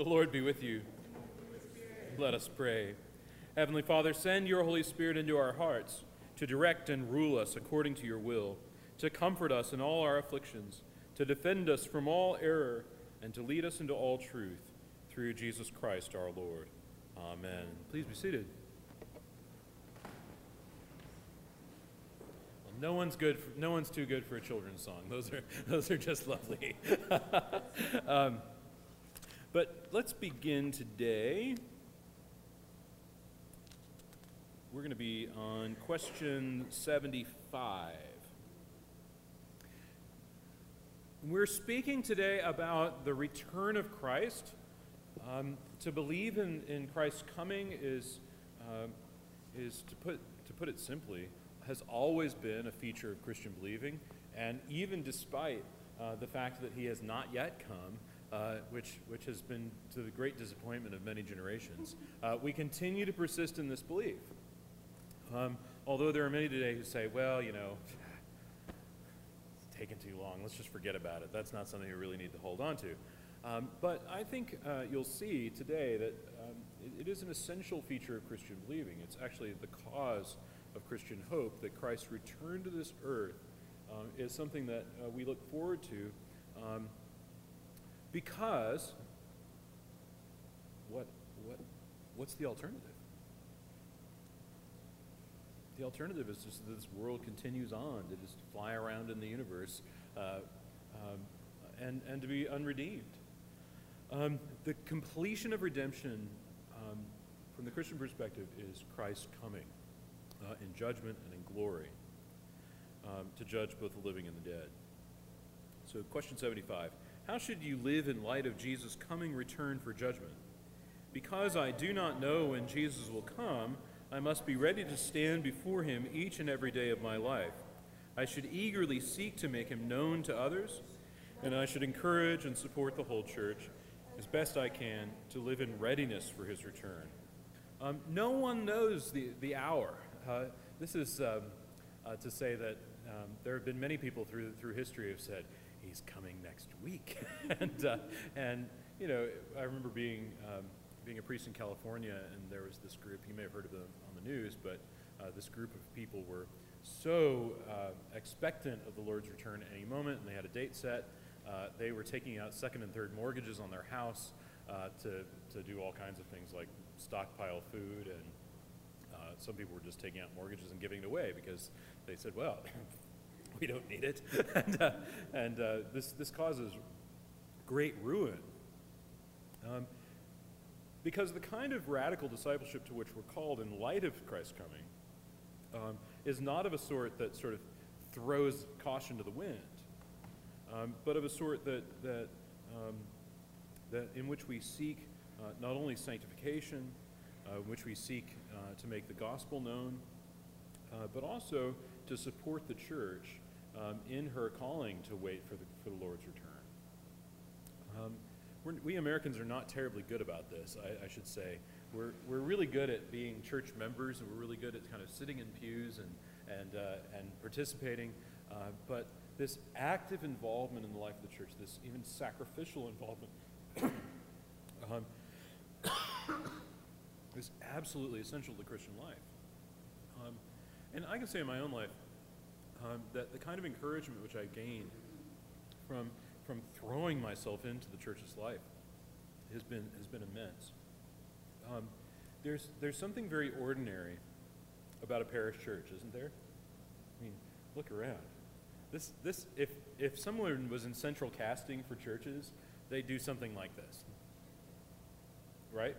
The Lord be with you. Let us pray. Heavenly Father, send your Holy Spirit into our hearts to direct and rule us according to your will, to comfort us in all our afflictions, to defend us from all error, and to lead us into all truth through Jesus Christ our Lord. Amen. Please be seated. No one's good. For, no one's too good for a children's song. Those are those are just lovely. um, but let's begin today. We're going to be on question 75. We're speaking today about the return of Christ. Um, to believe in, in Christ's coming is, uh, is to, put, to put it simply, has always been a feature of Christian believing. And even despite uh, the fact that he has not yet come, uh, which, which has been to the great disappointment of many generations, uh, we continue to persist in this belief. Um, although there are many today who say, well, you know, it's taken too long, let's just forget about it. That's not something you really need to hold on to. Um, but I think uh, you'll see today that um, it, it is an essential feature of Christian believing. It's actually the cause of Christian hope that Christ's return to this earth um, is something that uh, we look forward to um, because what, what, what's the alternative? The alternative is just that this world continues on to just fly around in the universe uh, um, and, and to be unredeemed. Um, the completion of redemption um, from the Christian perspective is Christ coming uh, in judgment and in glory um, to judge both the living and the dead. So, question 75 How should you live in light of Jesus' coming return for judgment? Because I do not know when Jesus will come, I must be ready to stand before him each and every day of my life. I should eagerly seek to make him known to others, and I should encourage and support the whole church as best I can to live in readiness for his return. Um, no one knows the, the hour. Uh, this is um, uh, to say that um, there have been many people through, through history who have said, he's coming next week. and, uh, and, you know, I remember being um, being a priest in California, and there was this group, you may have heard of them on the news, but uh, this group of people were so uh, expectant of the Lord's return at any moment, and they had a date set. Uh, they were taking out second and third mortgages on their house uh, to, to do all kinds of things like stockpile food, and uh, some people were just taking out mortgages and giving it away because they said, well, we don't need it. and uh, and this, this causes great ruin. Um, because the kind of radical discipleship to which we're called in light of Christ's coming um, is not of a sort that sort of throws caution to the wind, um, but of a sort that, that, um, that in which we seek uh, not only sanctification, uh, in which we seek uh, to make the gospel known, uh, but also to support the church um, in her calling to wait for the, for the Lord's return. Um, we Americans are not terribly good about this, I, I, should say. We're, we're really good at being church members, and we're really good at kind of sitting in pews and, and, uh, and participating. Uh, but this active involvement in the life of the church, this even sacrificial involvement, um, is absolutely essential to Christian life. Um, and I can say in my own life um, that the kind of encouragement which I gained from from throwing myself into the church's life has been, has been immense. Um, there's, there's something very ordinary about a parish church, isn't there? I mean, look around. This, this, if, if someone was in central casting for churches, they'd do something like this. Right?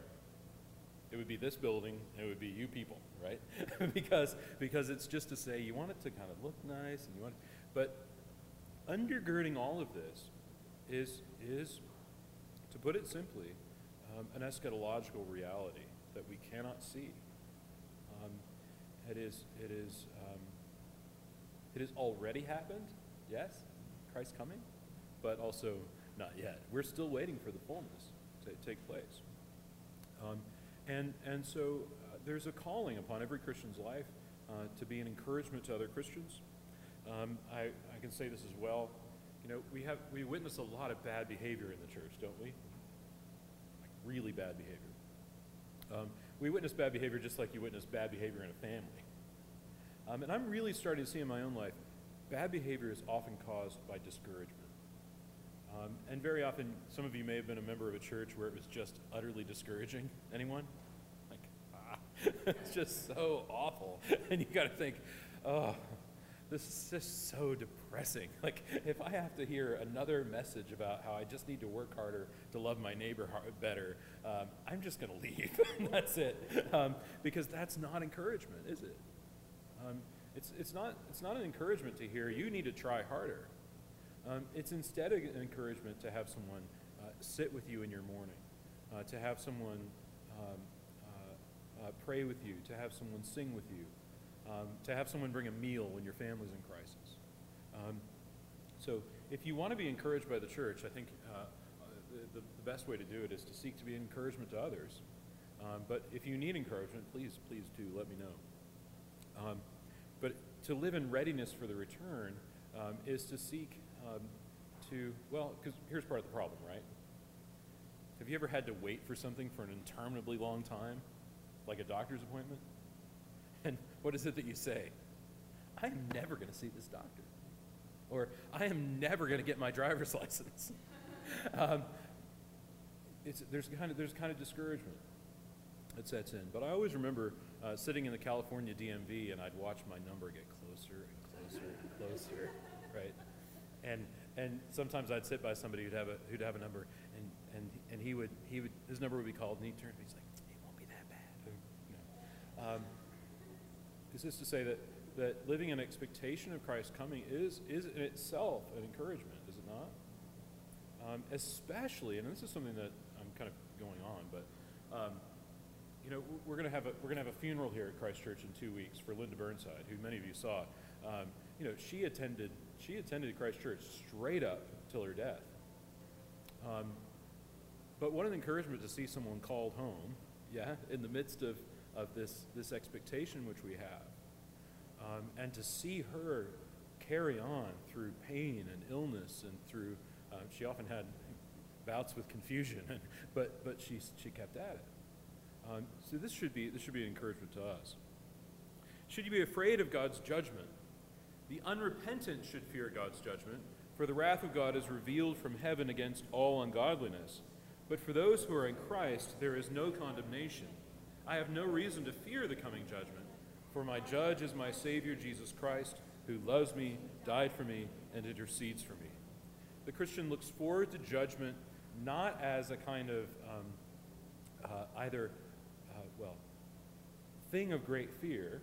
It would be this building, it would be you people, right? because, because it's just to say you want it to kind of look nice and you want, it, but undergirding all of this is, is to put it simply, um, an eschatological reality that we cannot see. Um, it is, it is, um, it has already happened, yes, Christ coming, but also not yet. We're still waiting for the fullness to take place. Um, and, and so uh, there's a calling upon every Christian's life uh, to be an encouragement to other Christians. Um, I, I can say this as well. You know, we have we witness a lot of bad behavior in the church, don't we? Like really bad behavior. Um, we witness bad behavior just like you witness bad behavior in a family. Um, and I'm really starting to see in my own life, bad behavior is often caused by discouragement. Um, and very often, some of you may have been a member of a church where it was just utterly discouraging. Anyone? Like, ah, it's just so awful. And you got to think, oh, this is just so depressing. Like, if I have to hear another message about how I just need to work harder to love my neighbor better, um, I'm just going to leave. that's it. Um, because that's not encouragement, is it? Um, it's, it's, not, it's not an encouragement to hear, you need to try harder. Um, it's instead an encouragement to have someone uh, sit with you in your mourning, uh, to have someone um, uh, uh, pray with you, to have someone sing with you, um, to have someone bring a meal when your family's in crisis. Um, so if you want to be encouraged by the church, I think uh, the, the, best way to do it is to seek to be encouragement to others. Um, but if you need encouragement, please, please do let me know. Um, but to live in readiness for the return is to seek um, to, well, because here's part of the problem, right? Have you ever had to wait for something for an interminably long time, like a doctor's appointment? And what is it that you say? I am never going to see this doctor. Or I am never going to get my driver's license. um, it's, there's, kind of, there's kind of discouragement that sets in. But I always remember uh, sitting in the California DMV and I'd watch my number get closer and closer and closer, right? And, and sometimes I'd sit by somebody who'd have a, who'd have a number and, and, and he would, he would, his number would be called and he'd turn to me, he's like, it won't be that bad. Um, is this to say that, that living in expectation of Christ coming is, is in itself an encouragement, is it not? Um, especially, and this is something that I'm kind of going on, but um, you know, we're going to have a we're going to have a funeral here at Christ Church in two weeks for Linda Burnside, who many of you saw. Um, you know, she attended she attended Christ Church straight up till her death. Um, but what an encouragement to see someone called home, yeah, in the midst of, of this, this expectation which we have. Um, and to see her carry on through pain and illness and through, uh, she often had bouts with confusion, but, but she, she kept at it. Um, so this should, be, this should be an encouragement to us. Should you be afraid of God's judgment? The unrepentant should fear God's judgment, for the wrath of God is revealed from heaven against all ungodliness. But for those who are in Christ, there is no condemnation. I have no reason to fear the coming judgment, for my judge is my Savior Jesus Christ, who loves me, died for me, and intercedes for me. The Christian looks forward to judgment not as a kind of um, uh, either, uh, well, thing of great fear,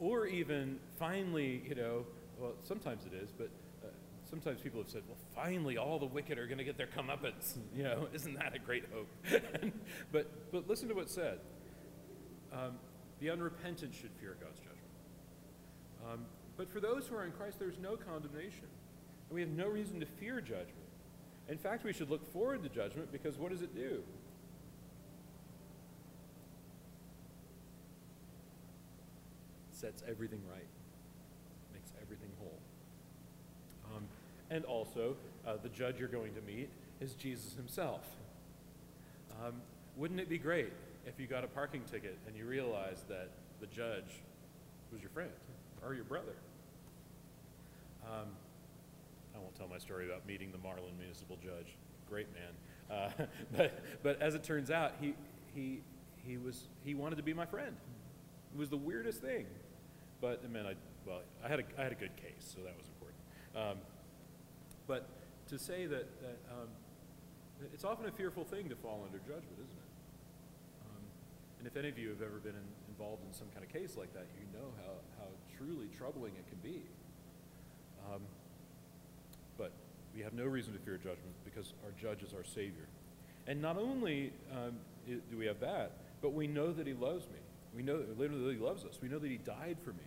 or even finally, you know, well, sometimes it is, but uh, sometimes people have said, well, finally all the wicked are going to get their comeuppance. You know, isn't that a great hope? but, but listen to what's said. Um, the unrepentant should fear God's judgment. Um, but for those who are in Christ, there's no condemnation. And we have no reason to fear judgment. In fact, we should look forward to judgment because what does it do? Sets everything right, makes everything whole. Um, and also, uh, the judge you're going to meet is Jesus himself. Um, wouldn't it be great if you got a parking ticket and you realized that the judge was your friend or your brother? Um, I won't tell my story about meeting the Marlin municipal judge. Great man. Uh, but, but as it turns out, he, he, he, was, he wanted to be my friend. It was the weirdest thing. But it meant I, well, I had a, I had a good case, so that was important. Um, but to say that, that um, it's often a fearful thing to fall under judgment, isn't it? Um, and if any of you have ever been in, involved in some kind of case like that, you know how, how truly troubling it can be. Um, but we have no reason to fear judgment because our judge is our Savior. And not only um, do we have that, but we know that He loves me. We know literally that He loves us. We know that He died for me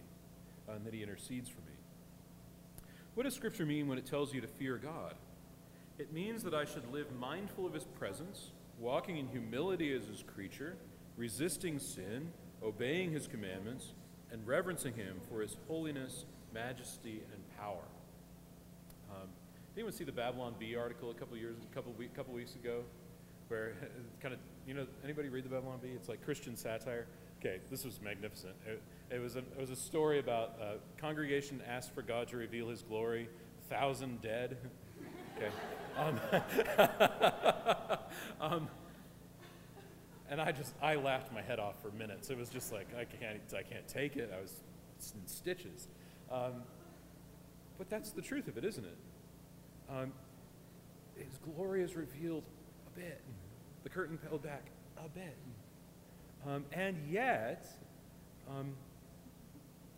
uh, and that He intercedes for me. What does Scripture mean when it tells you to fear God? It means that I should live mindful of His presence, walking in humility as His creature, resisting sin, obeying His commandments, and reverencing Him for His holiness, majesty, and power. Um, anyone see the Babylon Bee article a couple years, a couple, week, couple weeks ago? where kind of, you know, anybody read the Babylon Bee? It's like Christian satire. Okay, this was magnificent. It, it was, a, it was a story about a congregation asked for God to reveal his glory, thousand dead. Okay. Um, um, and I just, I laughed my head off for minutes. It was just like, I can't, I can't take it. I was in stitches. Um, but that's the truth of it, isn't it? Um, his glory is revealed a bit, the curtain peeled back a bit. Um, and yet, um,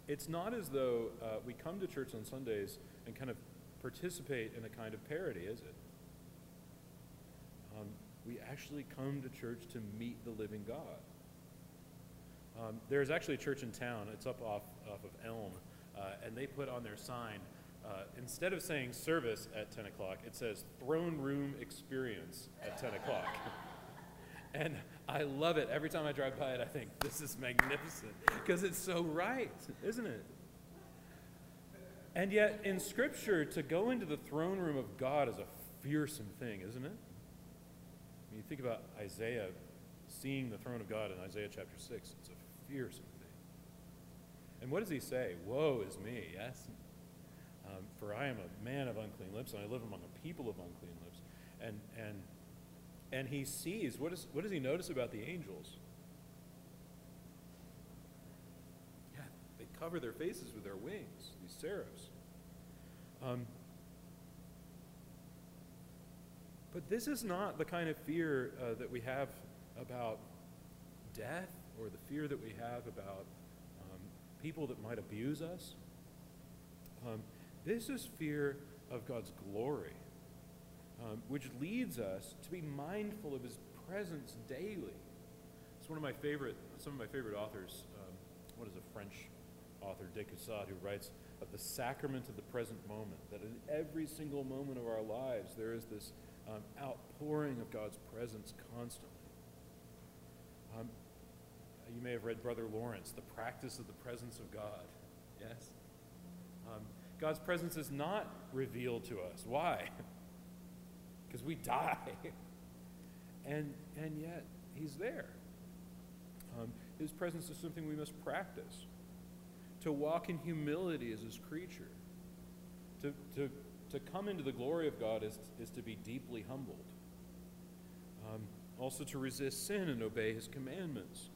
it's not as though uh, we come to church on Sundays and kind of participate in a kind of parody, is it? Um, we actually come to church to meet the living God. Um, there's actually a church in town, it's up off, off of Elm, uh, and they put on their sign, uh, instead of saying service at 10 o'clock, it says throne room experience at 10 o'clock. and I love it. Every time I drive by it, I think, this is magnificent, because it's so right, isn't it? And yet, in Scripture, to go into the throne room of God is a fearsome thing, isn't it? When you think about Isaiah seeing the throne of God in Isaiah chapter 6, it's a fearsome thing. And what does he say? Woe is me, yes? Um, for I am a man of unclean lips, and I live among a people of unclean lips. And, and, and he sees, what, is, what does he notice about the angels? Yeah, they cover their faces with their wings, these seraphs. Um, but this is not the kind of fear uh, that we have about death or the fear that we have about um, people that might abuse us. Um, this is fear of God's glory, um, which leads us to be mindful of His presence daily. It's one of my favorite, some of my favorite authors. Um, what is a French author, de Caussade, who writes of the sacrament of the present moment, that in every single moment of our lives there is this um, outpouring of God's presence constantly. Um, you may have read Brother Lawrence, The Practice of the Presence of God. Yes? Um, God's presence is not revealed to us. Why? Because we die. and, and yet, He's there. Um, his presence is something we must practice. To walk in humility as His creature. To, to, to come into the glory of God is, is to be deeply humbled. Um, also, to resist sin and obey His commandments.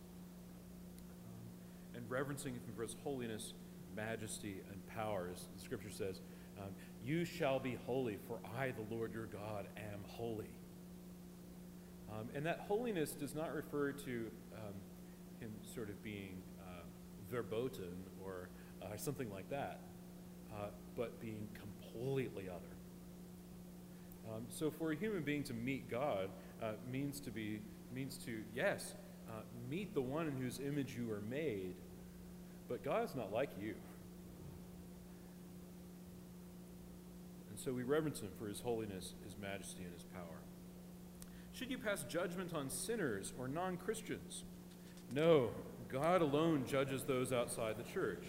Um, and reverencing Him for His holiness majesty and power, as the scripture says, um, You shall be holy, for I, the Lord your God, am holy. Um, and that holiness does not refer to um, him sort of being uh, verboten or uh, something like that, uh, but being completely other. Um, so for a human being to meet God uh, means to be means to yes uh, meet the one in whose image you are made, but God is not like you. And so we reverence him for his holiness, his majesty, and his power. Should you pass judgment on sinners or non Christians? No, God alone judges those outside the church.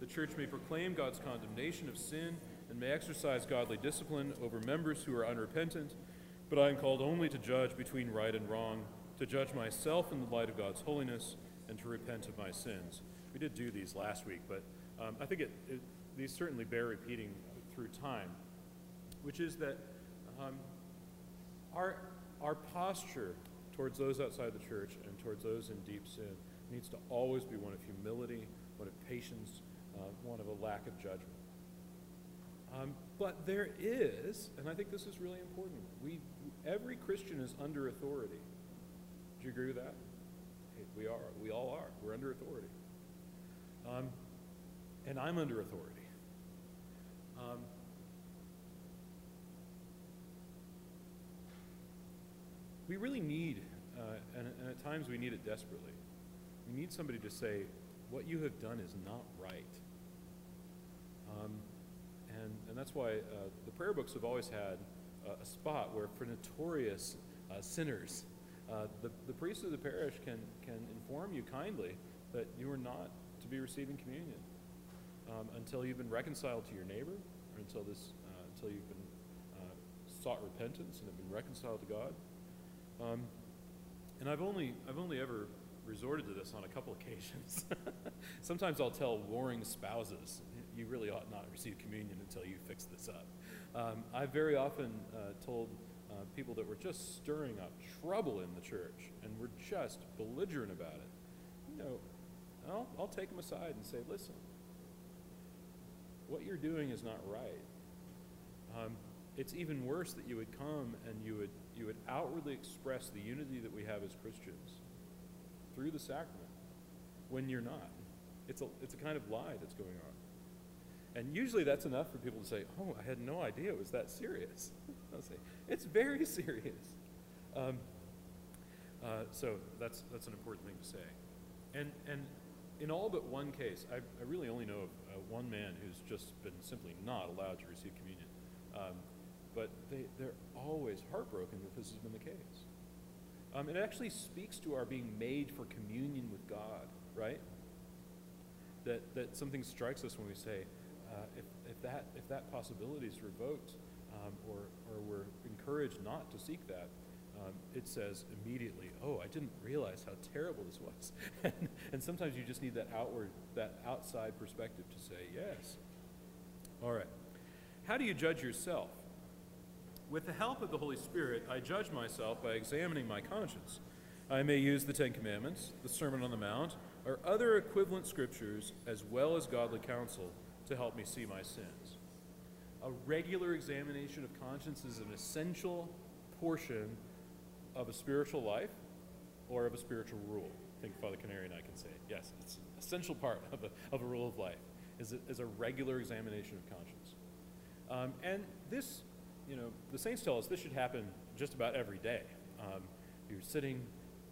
The church may proclaim God's condemnation of sin and may exercise godly discipline over members who are unrepentant, but I am called only to judge between right and wrong, to judge myself in the light of God's holiness, and to repent of my sins. We did do these last week, but um, I think it, it, these certainly bear repeating through time, which is that um, our, our posture towards those outside the church and towards those in deep sin needs to always be one of humility, one of patience, uh, one of a lack of judgment. Um, but there is, and I think this is really important, we, every Christian is under authority. Do you agree with that? We are. We all are. We're under authority. Um, and I'm under authority. Um, we really need, uh, and, and at times we need it desperately, we need somebody to say, what you have done is not right. Um, and, and that's why uh, the prayer books have always had uh, a spot where for notorious uh, sinners, uh, the, the priest of the parish can, can inform you kindly that you are not to be receiving communion um, until you've been reconciled to your neighbor, or until this, uh, until you've been uh, sought repentance and have been reconciled to God. Um, and I've only, I've only ever resorted to this on a couple occasions. Sometimes I'll tell warring spouses, you really ought not receive communion until you fix this up. Um, I've very often uh, told uh, people that were just stirring up trouble in the church and were just belligerent about it. You know, I'll, I'll take them aside and say, listen, what you're doing is not right. Um, it's even worse that you would come and you would, you would outwardly express the unity that we have as Christians through the sacrament when you're not. It's a, it's a kind of lie that's going on. And usually that's enough for people to say, oh, I had no idea it was that serious. I'll say, it's very serious. Um, uh, so that's, that's an important thing to say. And, and in all but one case, I, I really only know of uh, one man who's just been simply not allowed to receive communion. Um, but they, they're always heartbroken that this has been the case. Um, it actually speaks to our being made for communion with God, right? That, that something strikes us when we say, uh, if, if, that, if that possibility is revoked um, or, or we're encouraged not to seek that, um, it says immediately, oh, I didn't realize how terrible this was. and, and sometimes you just need that outward, that outside perspective to say, yes. All right. How do you judge yourself? With the help of the Holy Spirit, I judge myself by examining my conscience. I may use the Ten Commandments, the Sermon on the Mount, or other equivalent scriptures, as well as godly counsel, to help me see my sins. A regular examination of conscience is an essential portion of a spiritual life or of a spiritual rule. I think Father Canary and I can say, yes, it's an essential part of a, of a rule of life, is a, is a regular examination of conscience. Um, and this you know, the saints tell us this should happen just about every day. Um, you're sitting,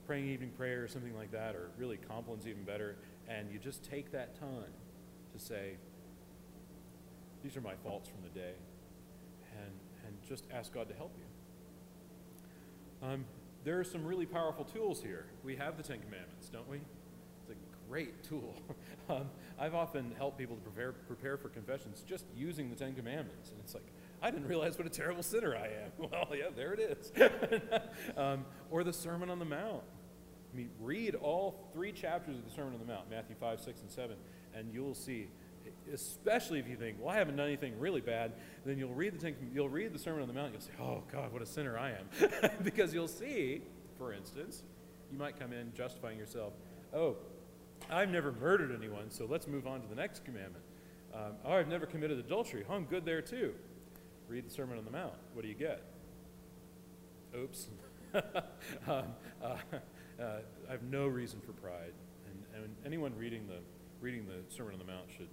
praying evening prayer or something like that, or really Complin's even better, and you just take that time to say, these are my faults from the day, and, and just ask God to help you. Um, there are some really powerful tools here. We have the Ten Commandments, don't we? It's a great tool. um, I've often helped people to prepare, prepare for confessions just using the Ten Commandments, and it's like, I didn't realize what a terrible sinner I am. Well, yeah, there it is. um, or the Sermon on the Mount. I mean, read all three chapters of the Sermon on the Mount, Matthew 5, 6, and 7, and you'll see, especially if you think, well, I haven't done anything really bad, then you'll read the, you'll read the Sermon on the Mount, you'll say, oh, God, what a sinner I am. because you'll see, for instance, you might come in justifying yourself, oh, I've never murdered anyone, so let's move on to the next commandment. Um, oh, I've never committed adultery. Oh, I'm good there too. Read the Sermon on the Mount. What do you get? Oops. um, uh, uh, I have no reason for pride. And, and anyone reading the, reading the Sermon on the Mount should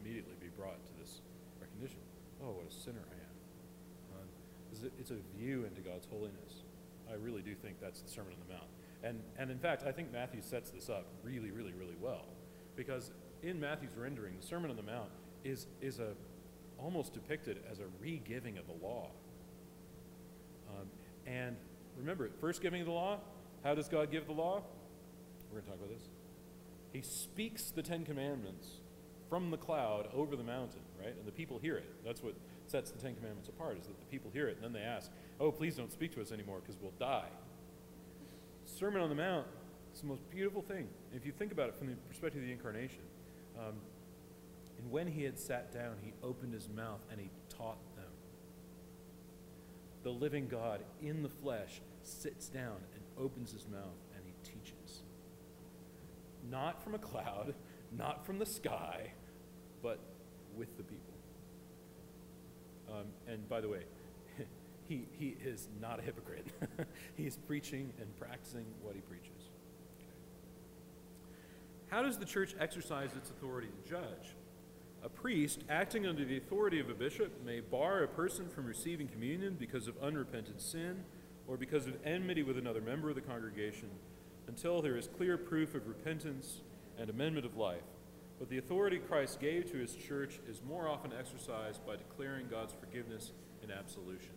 immediately be brought to this recognition. Oh, what a sinner I am. Um, it's a view into God's holiness. I really do think that's the Sermon on the Mount. And, and in fact, I think Matthew sets this up really, really, really well. Because in Matthew's rendering, the Sermon on the Mount is, is a almost depicted as a re-giving of the law. Um, and remember, first giving of the law, how does God give the law? We're going to talk about this. He speaks the Ten Commandments from the cloud over the mountain, right? And the people hear it. That's what sets the Ten Commandments apart, is that the people hear it, and then they ask, oh, please don't speak to us anymore because we'll die. Sermon on the Mount is the most beautiful thing. If you think about it from the perspective of the incarnation, um, and when he had sat down, he opened his mouth and he taught them. The living God in the flesh sits down and opens his mouth and he teaches. Not from a cloud, not from the sky, but with the people. Um, and by the way, he, he is not a hypocrite. He's preaching and practicing what he preaches. How does the church exercise its authority to judge? A priest, acting under the authority of a bishop, may bar a person from receiving communion because of unrepented sin or because of enmity with another member of the congregation until there is clear proof of repentance and amendment of life. But the authority Christ gave to his church is more often exercised by declaring God's forgiveness in absolution.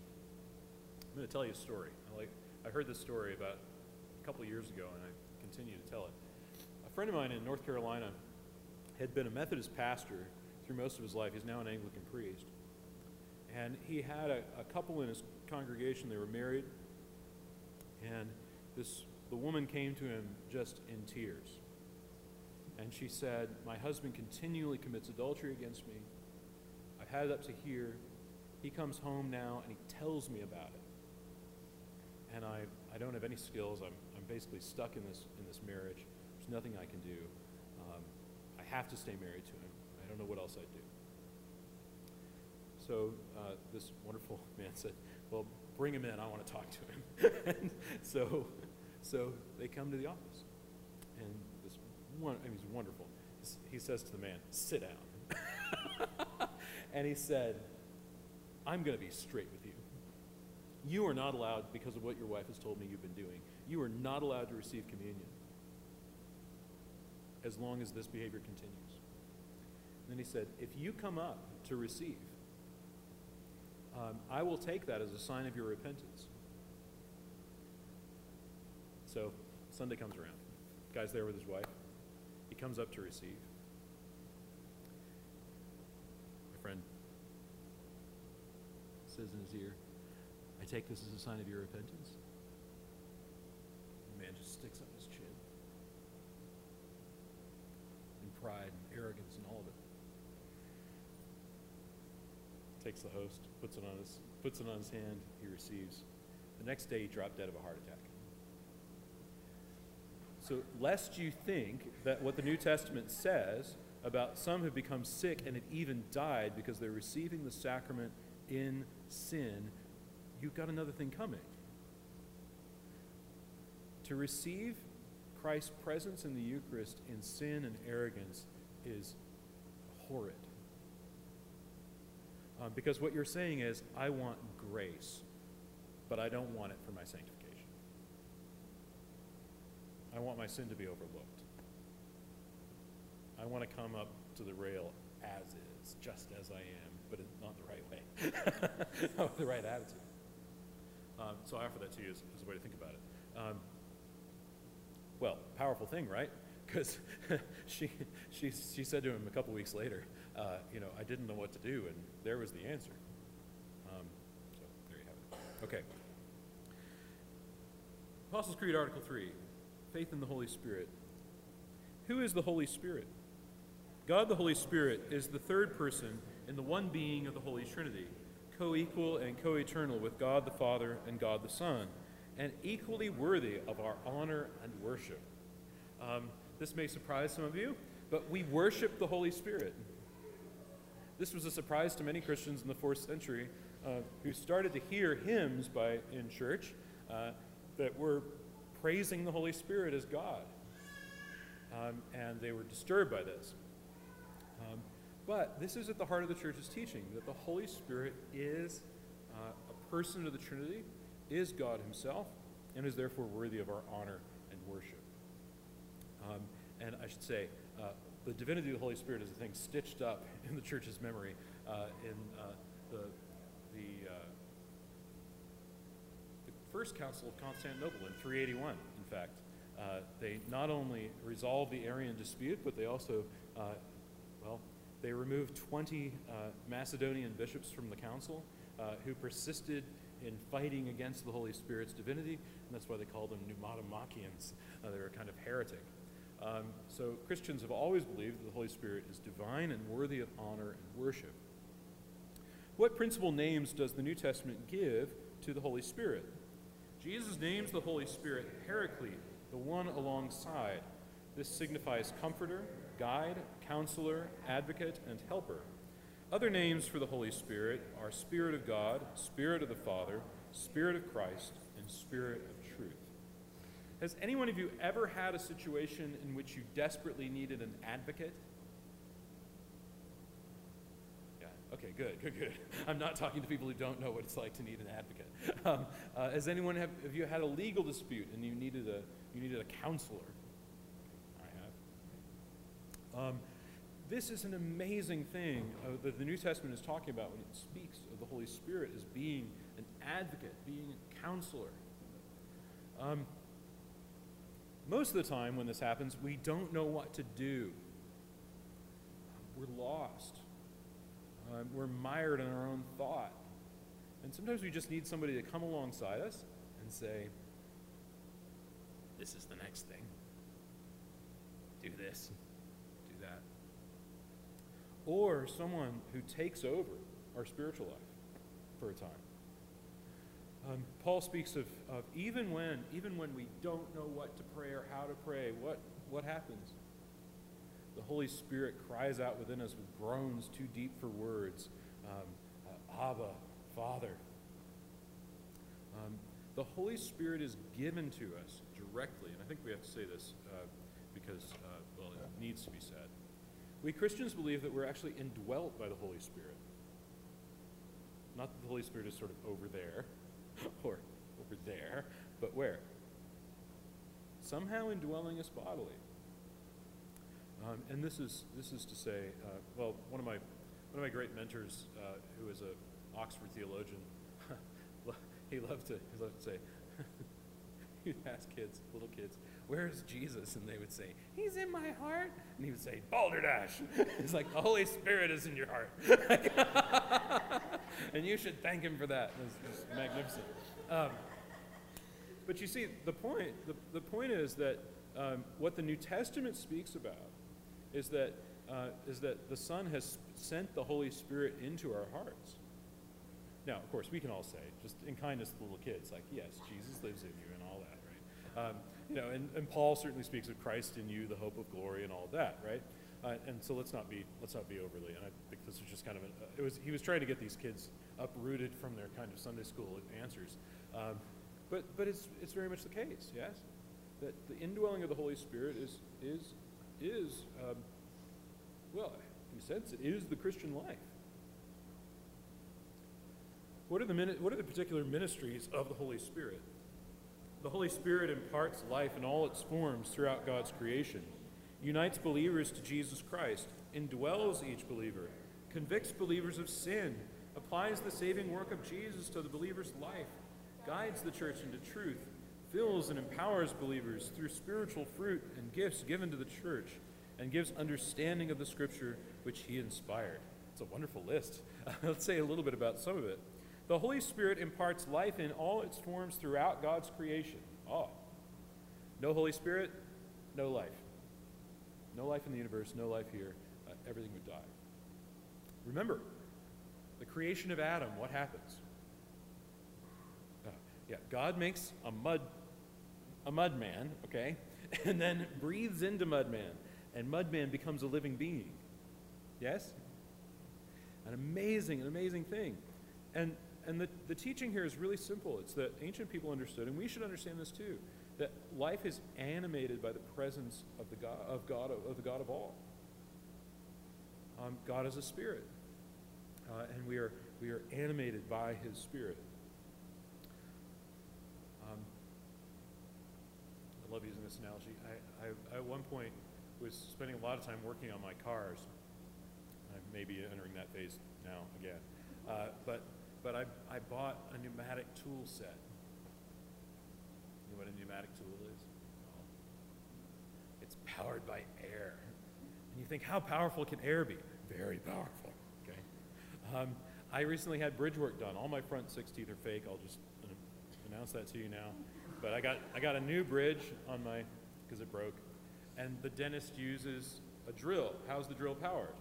I'm going to tell you a story. I, like, I heard this story about a couple years ago, and I continue to tell it. A friend of mine in North Carolina had been a Methodist pastor through most of his life. He's now an Anglican priest. And he had a, a couple in his congregation. They were married. And this, the woman came to him just in tears. And she said, My husband continually commits adultery against me. I've had it up to here. He comes home now and he tells me about it. And I, I don't have any skills. I'm, I'm basically stuck in this, in this marriage. There's nothing I can do. Um, I have to stay married to him. I don't know what else I'd do. So uh, this wonderful man said, Well, bring him in. I want to talk to him. so, so they come to the office. And this one, I mean, he's wonderful. He says to the man, Sit down. and he said, I'm going to be straight with you. You are not allowed, because of what your wife has told me you've been doing, you are not allowed to receive communion as long as this behavior continues. And then he said, If you come up to receive, um, I will take that as a sign of your repentance. So Sunday comes around. Guy's there with his wife. He comes up to receive. My friend says in his ear, I take this as a sign of your repentance. The man just sticks up his chin. And pride and arrogance and all of it. Takes the host, puts it on his, puts it on his hand, he receives. The next day he dropped dead of a heart attack. So, lest you think that what the New Testament says about some who become sick and have even died because they're receiving the sacrament in sin, you've got another thing coming. To receive Christ's presence in the Eucharist in sin and arrogance is horrid. Um, because what you're saying is, I want grace, but I don't want it for my sanctification. I want my sin to be overlooked. I want to come up to the rail as is, just as I am, but not the right way, not with the right attitude. Um, so I offer that to you as, as, a way to think about it. Um, well, powerful thing, right? Because she, she, she said to him a couple weeks later, uh, you know, I didn't know what to do, and there was the answer. Um, so there you have it. Okay. Apostles' Creed, Article 3 faith in the Holy Spirit. Who is the Holy Spirit? God the Holy Spirit is the third person in the one being of the Holy Trinity, co equal and co eternal with God the Father and God the Son, and equally worthy of our honor and worship. Um, this may surprise some of you, but we worship the Holy Spirit. This was a surprise to many Christians in the fourth century uh, who started to hear hymns by, in church uh, that were praising the Holy Spirit as God. Um, and they were disturbed by this. Um, but this is at the heart of the church's teaching that the Holy Spirit is uh, a person of the Trinity, is God Himself, and is therefore worthy of our honor and worship. Um, and I should say, uh, the divinity of the Holy Spirit is a thing stitched up in the church's memory uh, in uh, the, the uh, First Council of Constantinople in 381, in fact. Uh, they not only resolved the Arian dispute, but they also, uh, well, they removed 20 uh, Macedonian bishops from the council who persisted in fighting against the Holy Spirit's divinity, and that's why they called them pneumatomachians. Uh, they were kind of heretic. Um, so Christians have always believed that the Holy Spirit is divine and worthy of honor and worship. What principal names does the New Testament give to the Holy Spirit? Jesus names the Holy Spirit Paraclete, the one alongside. This signifies comforter, guide, counselor, advocate, and helper. Other names for the Holy Spirit are Spirit of God, Spirit of the Father, Spirit of Christ, and Spirit of. Has any one of you ever had a situation in which you desperately needed an advocate? Yeah, okay, good, good, good. I'm not talking to people who don't know what it's like to need an advocate. Um, uh, has anyone have, have you had a legal dispute and you needed a you needed a counselor? I have. Um, this is an amazing thing uh, that the New Testament is talking about when it speaks of the Holy Spirit as being an advocate, being a counselor. Um, most of the time when this happens, we don't know what to do. We're lost. Uh, we're mired in our own thought. And sometimes we just need somebody to come alongside us and say, this is the next thing. Do this, do that. Or someone who takes over our spiritual life for a time. Um, Paul speaks of, of even when even when we don't know what to pray or how to pray, what, what happens? The Holy Spirit cries out within us with groans too deep for words. Um, uh, Abba, Father. Um, the Holy Spirit is given to us directly, and I think we have to say this uh, because, uh, well, it needs to be said. We Christians believe that we're actually indwelt by the Holy Spirit. Not that the Holy Spirit is sort of over there or over there, but where? Somehow indwelling us bodily. Um, and this is, this is to say, uh, well, one of my, one of my great mentors, uh, who was an Oxford theologian, he loved to, he loved to say, he'd ask kids, little kids, where's Jesus? And they would say, he's in my heart. And he would say, balderdash. it's like, the Holy Spirit is in your heart. and you should thank him for that. It's magnificent. Um, but you see, the point, the, the point is that um, what the New Testament speaks about is that, uh, is that the Son has sent the Holy Spirit into our hearts. Now, of course, we can all say, just in kindness to little kids, like, yes, Jesus lives in you and all that, right? Um, you know, and, and Paul certainly speaks of Christ in you, the hope of glory, and all that, right? Uh, and so let's not be let's not be overly. And I think this is just kind of it was he was trying to get these kids uprooted from their kind of Sunday school answers, um, but but it's it's very much the case, yes, that the indwelling of the Holy Spirit is is is um, well, in a sense, it is the Christian life. What are the what are the particular ministries of the Holy Spirit? The Holy Spirit imparts life in all its forms throughout God's creation, unites believers to Jesus Christ, indwells each believer, convicts believers of sin, applies the saving work of Jesus to the believer's life, guides the church into truth, fills and empowers believers through spiritual fruit and gifts given to the church, and gives understanding of the scripture which he inspired. It's a wonderful list. Let's say a little bit about some of it. The Holy Spirit imparts life in all its forms throughout God's creation. Oh. No Holy Spirit, no life. No life in the universe, no life here. Uh, everything would die. Remember, the creation of Adam, what happens? Uh, yeah, God makes a mud, a mud man, okay, and then breathes into mud man, and mud man becomes a living being. Yes? An amazing, an amazing thing. And and the, the teaching here is really simple. It's that ancient people understood, and we should understand this too, that life is animated by the presence of the God of God of, the God of all. Um, God is a spirit, uh, and we are we are animated by His Spirit. Um, I love using this analogy. I, I, at one point was spending a lot of time working on my cars. I may be entering that phase now again, uh, but but I, I bought a pneumatic tool set. What a pneumatic tool is? It's powered by air. And you think, how powerful can air be? Very powerful, okay? Um, I recently had bridge work done. All my front six teeth are fake. I'll just announce that to you now. But I got, I got a new bridge on my, because it broke. And the dentist uses a drill. How's the drill powered?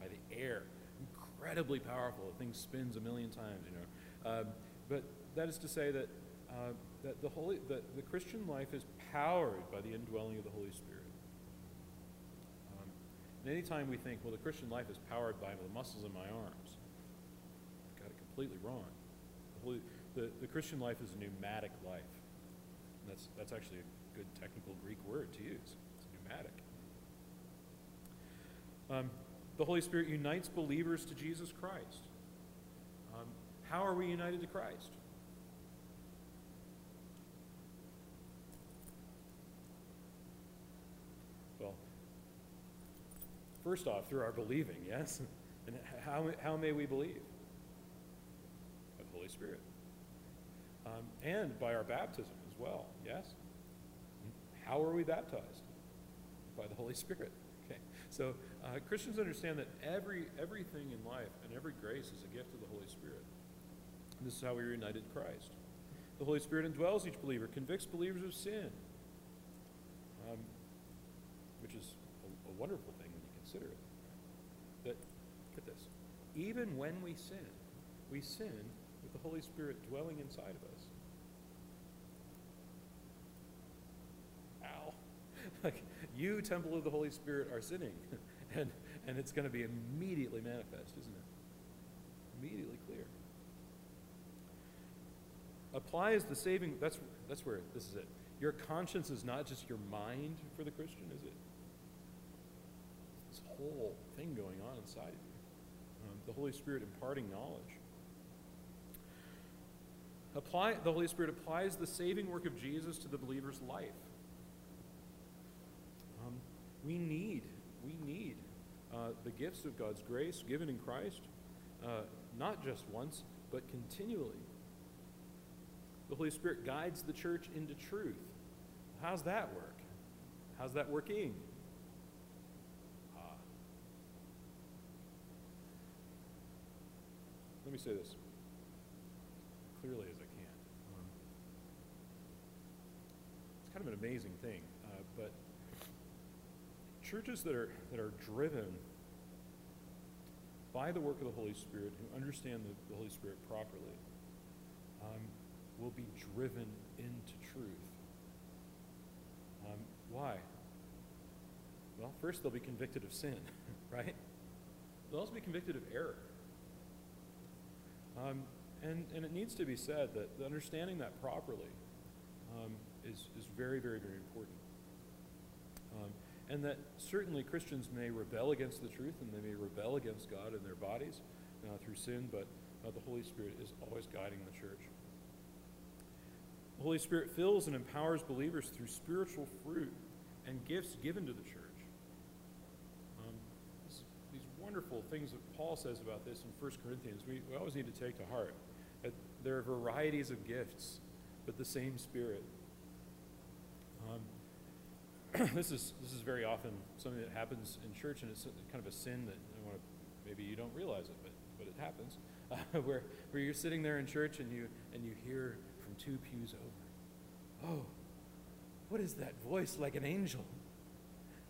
By the air incredibly powerful. The thing spins a million times, you know. Um, but that is to say that, uh, that the, Holy, the, the Christian life is powered by the indwelling of the Holy Spirit. Um, and anytime we think, well, the Christian life is powered by the muscles in my arms, got it completely wrong. The, Holy, the, the Christian life is a pneumatic life. And that's, that's actually a good technical Greek word to use. It's pneumatic. Um, the Holy Spirit unites believers to Jesus Christ. Um, how are we united to Christ? Well, first off, through our believing, yes? And how, how may we believe? By the Holy Spirit. Um, and by our baptism as well, yes? How are we baptized? By the Holy Spirit. Okay, so uh, Christians understand that every, everything in life and every grace is a gift of the Holy Spirit. And this is how we are united to Christ. The Holy Spirit indwells each believer, convicts believers of sin, um, which is a, a wonderful thing consider it. That, get this, even when we sin, we sin with the Holy Spirit dwelling inside of us. Ow. like, you, temple of the Holy Spirit, are sinning. and, and it's going to be immediately manifest, isn't it? Immediately clear. Applies the saving, that's, that's where this is it. Your conscience is not just your mind for the Christian, is it? Whole thing going on inside of you. Um, the Holy Spirit imparting knowledge. Apply, the Holy Spirit applies the saving work of Jesus to the believer's life. Um, we need, we need uh, the gifts of God's grace given in Christ, uh, not just once, but continually. The Holy Spirit guides the church into truth. How's that work? How's that working? Let me say this clearly as I can. Um, it's kind of an amazing thing, uh, but churches that are, that are driven by the work of the Holy Spirit, who understand the, the Holy Spirit properly, um, will be driven into truth. Um, why? Well, first they'll be convicted of sin, right? They'll also be convicted of error. Um, and, and it needs to be said that understanding that properly um, is, is very, very, very important. Um, and that certainly Christians may rebel against the truth and they may rebel against God in their bodies uh, through sin, but uh, the Holy Spirit is always guiding the church. The Holy Spirit fills and empowers believers through spiritual fruit and gifts given to the church. Um, this, these wonderful things that Paul says about this in 1 Corinthians, we, we always need to take to heart. That there are varieties of gifts, but the same Spirit. Um, this is this is very often something that happens in church, and it's kind of a sin that I want to, maybe you don't realize it, but but it happens, uh, where where you're sitting there in church and you and you hear from two pews over. Oh, what is that voice like an angel?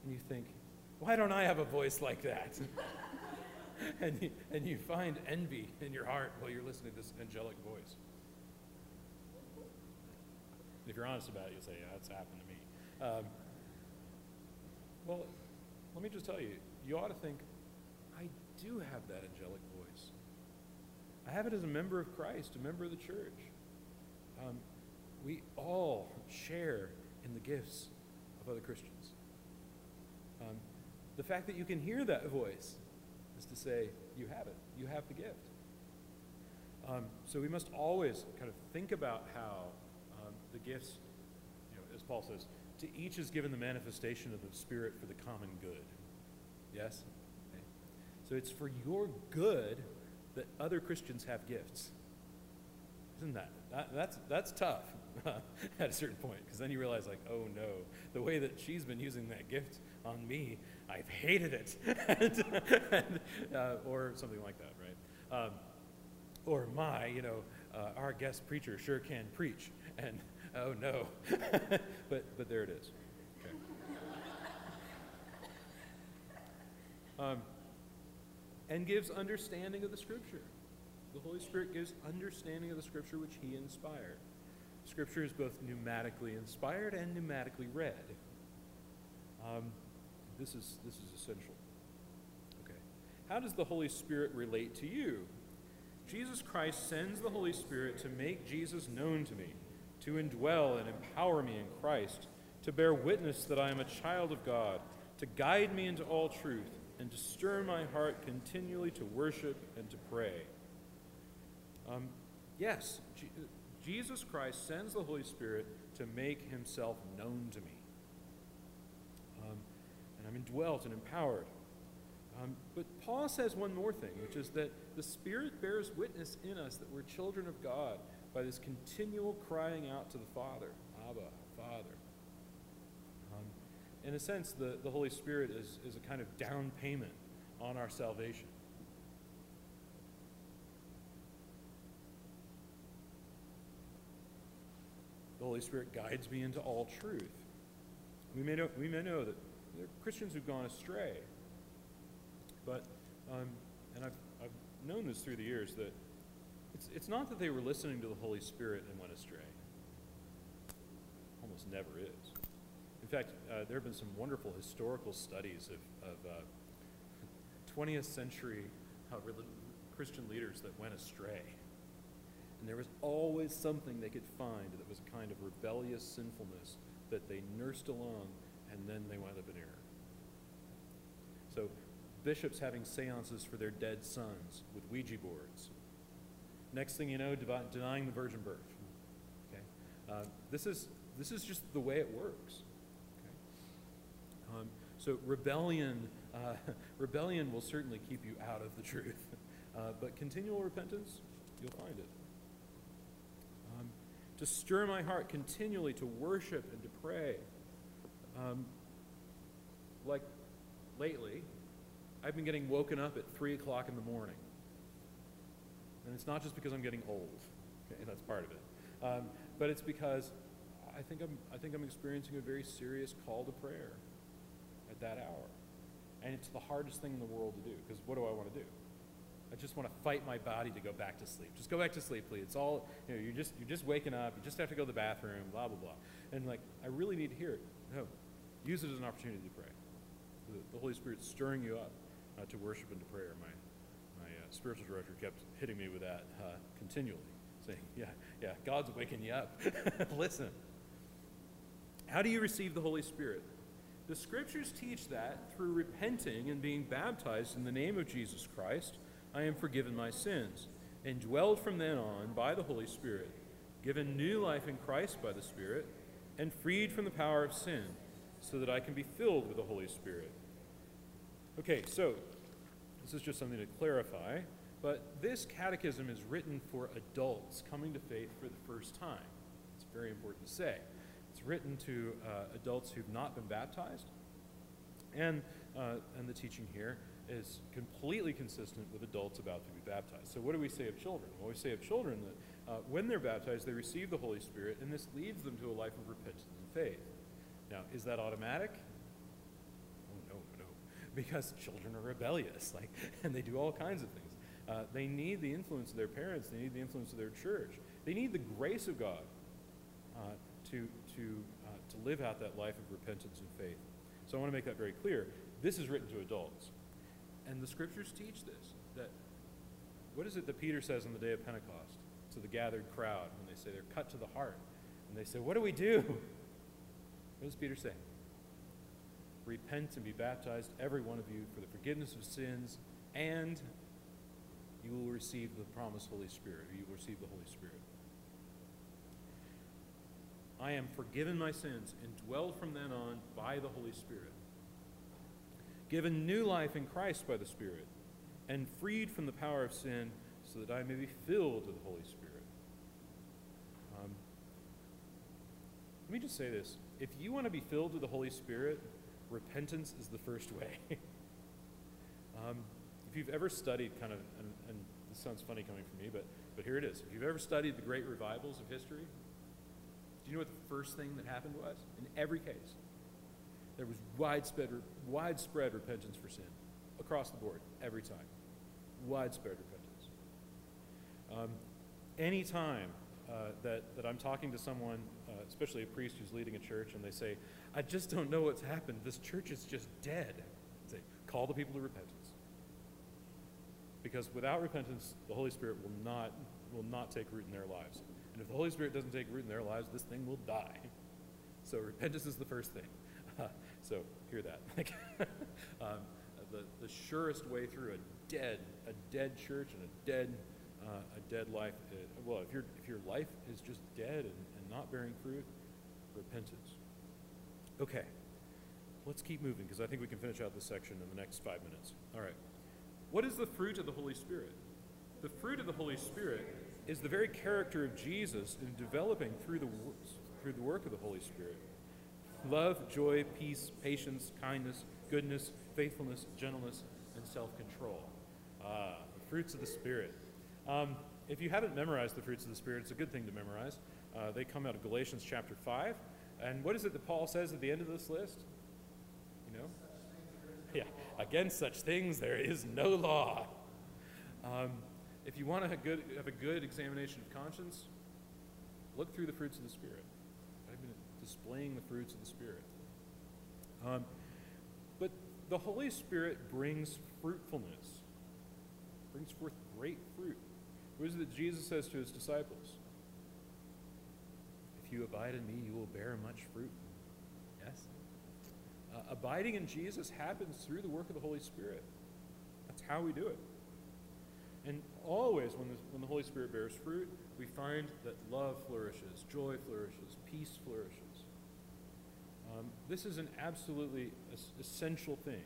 And you think, why don't I have a voice like that? and, you, and you find envy in your heart while you're listening to this angelic voice. If you're honest about it, you'll say, yeah, that's happened to me. Um, well, let me just tell you, you ought to think, I do have that angelic voice. I have it as a member of Christ, a member of the church. Um, we all share in the gifts of other Christians. Um, the fact that you can hear that voice is to say, you have it, you have the gift. Um, so we must always kind of think about how um, the gifts, you know, as Paul says, to each is given the manifestation of the Spirit for the common good. Yes? Okay. So it's for your good that other Christians have gifts. Isn't that? that that's, that's tough at a certain point, because then you realize, like, oh no, the way that she's been using that gift on me, I've hated it. and, and, uh, or something like that, right? Um, or my, you know, uh, our guest preacher sure can preach. And oh no. but, but there it is. Okay. Um, and gives understanding of the Scripture. The Holy Spirit gives understanding of the Scripture which He inspired. Scripture is both pneumatically inspired and pneumatically read. Um, this is, this is essential. Okay. How does the Holy Spirit relate to you? Jesus Christ sends the Holy Spirit to make Jesus known to me, to indwell and empower me in Christ, to bear witness that I am a child of God, to guide me into all truth, and to stir my heart continually to worship and to pray. Um, yes, Jesus Christ sends the Holy Spirit to make himself known to me. I'm indwelt and empowered. Um, but Paul says one more thing, which is that the Spirit bears witness in us that we're children of God by this continual crying out to the Father, Abba, Father. Um, in a sense, the, the Holy Spirit is, is a kind of down payment on our salvation. The Holy Spirit guides me into all truth. we may know, we may know that there are Christians who've gone astray. But, um, and I've, I've known this through the years, that it's, it's not that they were listening to the Holy Spirit and went astray. Almost never is. In fact, uh, there have been some wonderful historical studies of, of uh, 20th century uh, Christian leaders that went astray. And there was always something they could find that was a kind of rebellious sinfulness that they nursed along, and then they wound up in error. So, bishops having seances for their dead sons with Ouija boards. Next thing you know, denying the virgin birth. Okay? Uh, this, is, this is just the way it works. Okay? Um, so, rebellion, uh, rebellion will certainly keep you out of the truth. Uh, but continual repentance, you'll find it. Um, to stir my heart continually to worship and to pray. Um, like lately, I've been getting woken up at 3 o'clock in the morning. And it's not just because I'm getting old, okay, that's part of it. Um, but it's because I think, I'm, I think I'm experiencing a very serious call to prayer at that hour. And it's the hardest thing in the world to do, because what do I want to do? I just want to fight my body to go back to sleep. Just go back to sleep, please. It's all, you know, you're just, you're just waking up. You just have to go to the bathroom, blah, blah, blah. And like, I really need to hear it. No, use it as an opportunity to pray. The, the Holy Spirit's stirring you up uh, to worship and to prayer. My, my uh, spiritual director kept hitting me with that uh, continually, saying, yeah, yeah, God's waking you up. Listen. How do you receive the Holy Spirit? The scriptures teach that through repenting and being baptized in the name of Jesus Christ – I am forgiven my sins, and dwelled from then on by the Holy Spirit, given new life in Christ by the Spirit, and freed from the power of sin, so that I can be filled with the Holy Spirit. Okay, so this is just something to clarify, but this catechism is written for adults coming to faith for the first time. It's very important to say. It's written to uh, adults who've not been baptized, and, uh, and the teaching here is completely consistent with adults about to be baptized. So, what do we say of children? Well, we say of children that uh, when they're baptized, they receive the Holy Spirit, and this leads them to a life of repentance and faith. Now, is that automatic? Oh, no, no. Because children are rebellious, like, and they do all kinds of things. Uh, they need the influence of their parents, they need the influence of their church, they need the grace of God uh, to, to, uh, to live out that life of repentance and faith. So, I want to make that very clear. This is written to adults. And the scriptures teach this that what is it that Peter says on the day of Pentecost to the gathered crowd when they say they're cut to the heart? And they say, What do we do? What does Peter say? Repent and be baptized, every one of you, for the forgiveness of sins, and you will receive the promised Holy Spirit, or you will receive the Holy Spirit. I am forgiven my sins and dwelled from then on by the Holy Spirit given new life in Christ by the Spirit, and freed from the power of sin, so that I may be filled with the Holy Spirit. Um, let me just say this. If you want to be filled with the Holy Spirit, repentance is the first way. um, if you've ever studied kind of, and, and, this sounds funny coming from me, but, but here it is. If you've ever studied the great revivals of history, do you know what the first thing that happened was? In every case, there was widespread, widespread repentance for sin across the board every time. Widespread repentance. Um, any time uh, that, that I'm talking to someone, uh, especially a priest who's leading a church, and they say, I just don't know what's happened. This church is just dead. Say, call the people to repentance. Because without repentance, the Holy Spirit will not, will not take root in their lives. And if the Holy Spirit doesn't take root in their lives, this thing will die. So repentance is the first thing. so hear that. um, the, the surest way through a dead, a dead church and a dead, uh, a dead life. Uh, well, if, your if your life is just dead and not bearing fruit, repentance. Okay, let's keep moving because I think we can finish out this section in the next five minutes. All right. What is the fruit of the Holy Spirit? The fruit of the Holy Spirit is the very character of Jesus in developing through the, through the work of the Holy Spirit love, joy, peace, patience, kindness, goodness, faithfulness, gentleness, and self control. Ah, the fruits of the Spirit. Um, if you haven't memorized the fruits of the Spirit, it's a good thing to memorize. Uh, they come out of Galatians chapter 5. And what is it that Paul says at the end of this list? You know? Yeah, against such things there is no law. Um, if you want to have, good, have a good examination of conscience, look through the fruits of the Spirit. I've been displaying the fruits of the Spirit. Um, but the Holy Spirit brings fruitfulness, brings forth great fruit. What is it that Jesus says to his disciples? You abide in me, you will bear much fruit. Yes? Uh, abiding in Jesus happens through the work of the Holy Spirit. That's how we do it. And always, when the, when the Holy Spirit bears fruit, we find that love flourishes, joy flourishes, peace flourishes. Um, this is an absolutely essential thing.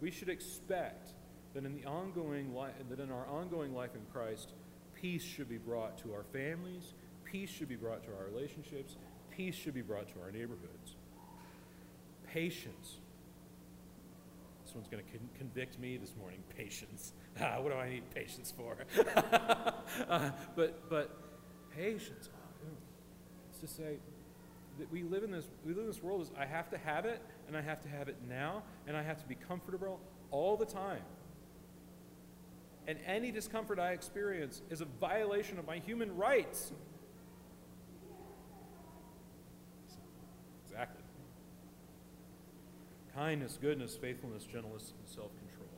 We should expect that in the ongoing li- that in our ongoing life in Christ, peace should be brought to our families, peace should be brought to our relationships, peace should be brought to our neighborhoods. Patience. This one's going to con- convict me this morning. Patience. Ah, what do I need patience for? uh, but but patience. Oh, it's to say that we live in this we live in this world is I have to have it and I have to have it now and I have to be comfortable all the time. And any discomfort I experience is a violation of my human rights. Kindness, goodness, faithfulness, gentleness, and self control.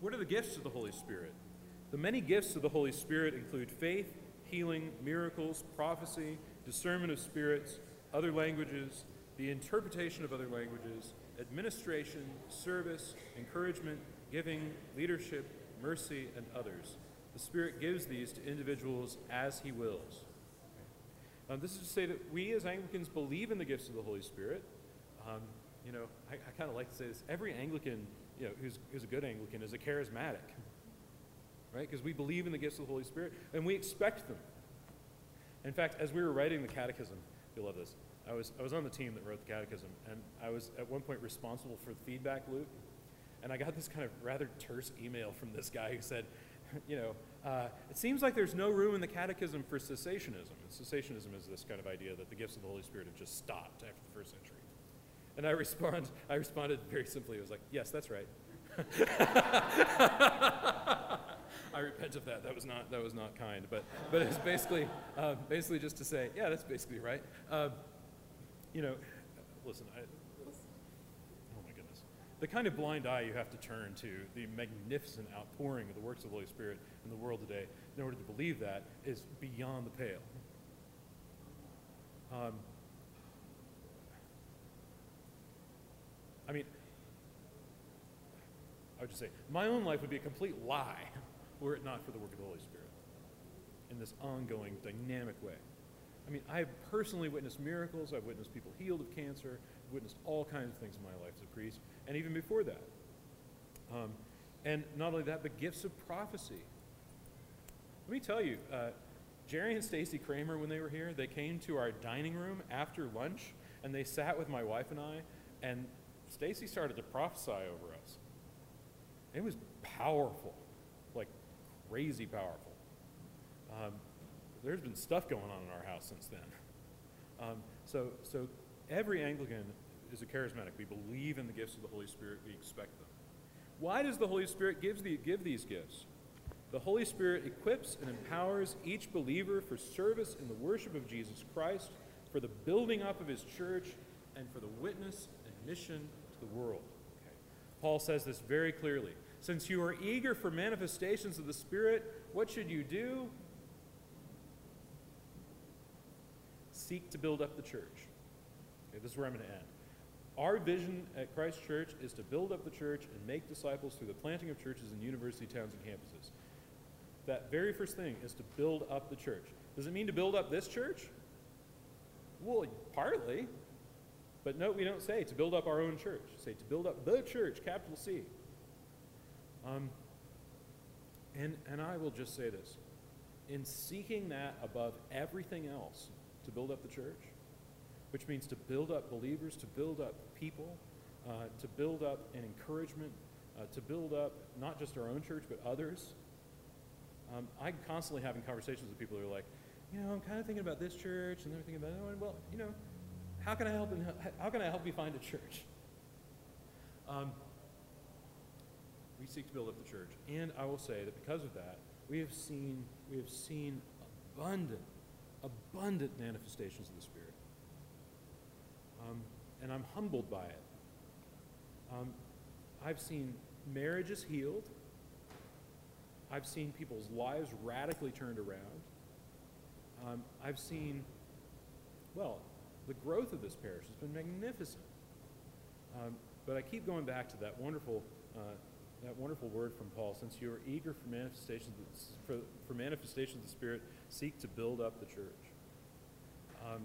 What are the gifts of the Holy Spirit? The many gifts of the Holy Spirit include faith, healing, miracles, prophecy, discernment of spirits, other languages, the interpretation of other languages, administration, service, encouragement, giving, leadership, mercy, and others. The Spirit gives these to individuals as He wills. Um, this is to say that we as Anglicans believe in the gifts of the Holy Spirit. Um, you know, I, I kind of like to say this. Every Anglican, you know, who's, who's a good Anglican is a charismatic, right? Because we believe in the gifts of the Holy Spirit and we expect them. In fact, as we were writing the catechism, you'll love this. I was, I was on the team that wrote the catechism, and I was at one point responsible for the feedback loop. And I got this kind of rather terse email from this guy who said, you know, uh, it seems like there's no room in the catechism for cessationism. And cessationism is this kind of idea that the gifts of the Holy Spirit have just stopped after the first century. And I respond, I responded very simply. I was like, yes, that's right. I repent of that. That was not that was not kind. But but it's basically uh, basically just to say, yeah, that's basically right. Uh, you know, listen, I, oh my goodness, the kind of blind eye you have to turn to the magnificent outpouring of the works of the Holy Spirit in the world today in order to believe that is beyond the pale. Um, I mean, I would just say, my own life would be a complete lie were it not for the work of the Holy Spirit in this ongoing, dynamic way. I mean, I've personally witnessed miracles, I've witnessed people healed of cancer, I've witnessed all kinds of things in my life as a priest, and even before that. Um, and not only that, but gifts of prophecy. Let me tell you, uh, Jerry and Stacy Kramer, when they were here, they came to our dining room after lunch, and they sat with my wife and I, and Stacy started to prophesy over us. It was powerful, like crazy powerful. Um, there's been stuff going on in our house since then. Um, so, so every Anglican is a charismatic. We believe in the gifts of the Holy Spirit. We expect them. Why does the Holy Spirit give, the, give these gifts? The Holy Spirit equips and empowers each believer for service in the worship of Jesus Christ, for the building up of his church, and for the witness and mission the world. Okay. Paul says this very clearly. Since you are eager for manifestations of the Spirit, what should you do? Seek to build up the church. Okay, this is where I'm going to end. Our vision at Christ Church is to build up the church and make disciples through the planting of churches in university towns and campuses. That very first thing is to build up the church. Does it mean to build up this church? Well, partly. But note we don't say to build up our own church. Say to build up the church, capital C. Um, and, and I will just say this. In seeking that above everything else to build up the church, which means to build up believers, to build up people, uh, to build up an encouragement, uh, to build up not just our own church, but others. Um, I'm constantly having conversations with people who are like, you know, I'm kind of thinking about this church, and they're thinking about that one. Well, you know, how can I help? How can I help you find a church? Um, we seek to build up the church, and I will say that because of that, we have seen we have seen abundant, abundant manifestations of the Spirit, um, and I'm humbled by it. Um, I've seen marriages healed. I've seen people's lives radically turned around. Um, I've seen, well, the growth of this parish has been magnificent. Um, but I keep going back to that wonderful, uh, that wonderful word from Paul. Since you are eager for manifestations, for, for manifestations of the Spirit, seek to build up the church. Um,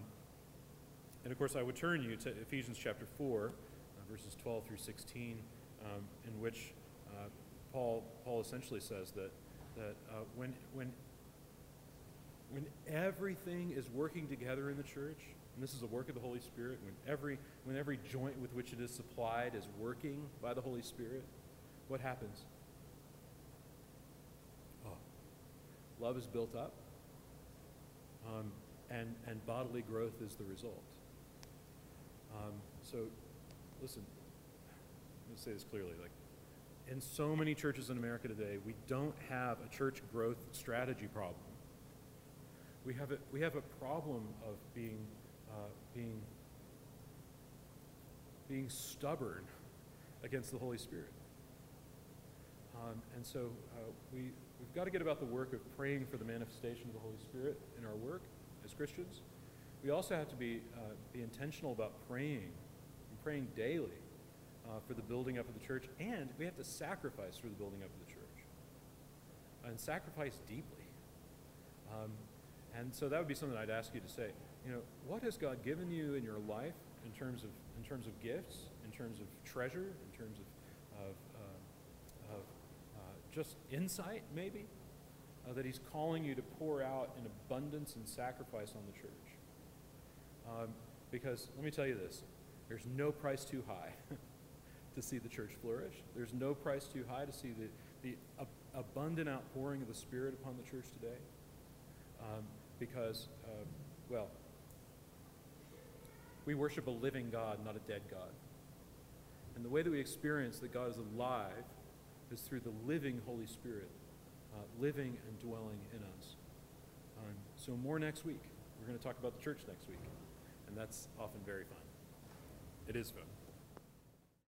and of course, I would turn you to Ephesians chapter 4, uh, verses 12 through 16, um, in which uh, Paul, Paul essentially says that, that uh, when, when when everything is working together in the church, and this is a work of the Holy Spirit, when every, when every joint with which it is supplied is working by the Holy Spirit, what happens? Oh, love is built up, um, and, and bodily growth is the result. Um, so, listen, let me say this clearly. Like, in so many churches in America today, we don't have a church growth strategy problem we have a, we have a problem of being, being, being stubborn against the Holy Spirit. Um, and so uh, we, we've got to get about the work of praying for the manifestation of the Holy Spirit in our work as Christians. We also have to be, uh, be intentional about praying and praying daily uh, for the building up of the church, and we have to sacrifice for the building up of the church and sacrifice deeply. Um, and so that would be something I'd ask you to say. You know, what has God given you in your life in terms of in terms of gifts, in terms of treasure, in terms of of, uh, of uh, just insight, maybe uh, that He's calling you to pour out in abundance and sacrifice on the church. Um, because let me tell you this: there's no price too high to see the church flourish. There's no price too high to see the the ab- abundant outpouring of the Spirit upon the church today. Um, because, uh, well, we worship a living God, not a dead God. And the way that we experience that God is alive is through the living Holy Spirit, uh, living and dwelling in us. Um, so, more next week. We're going to talk about the church next week. And that's often very fun. It is fun.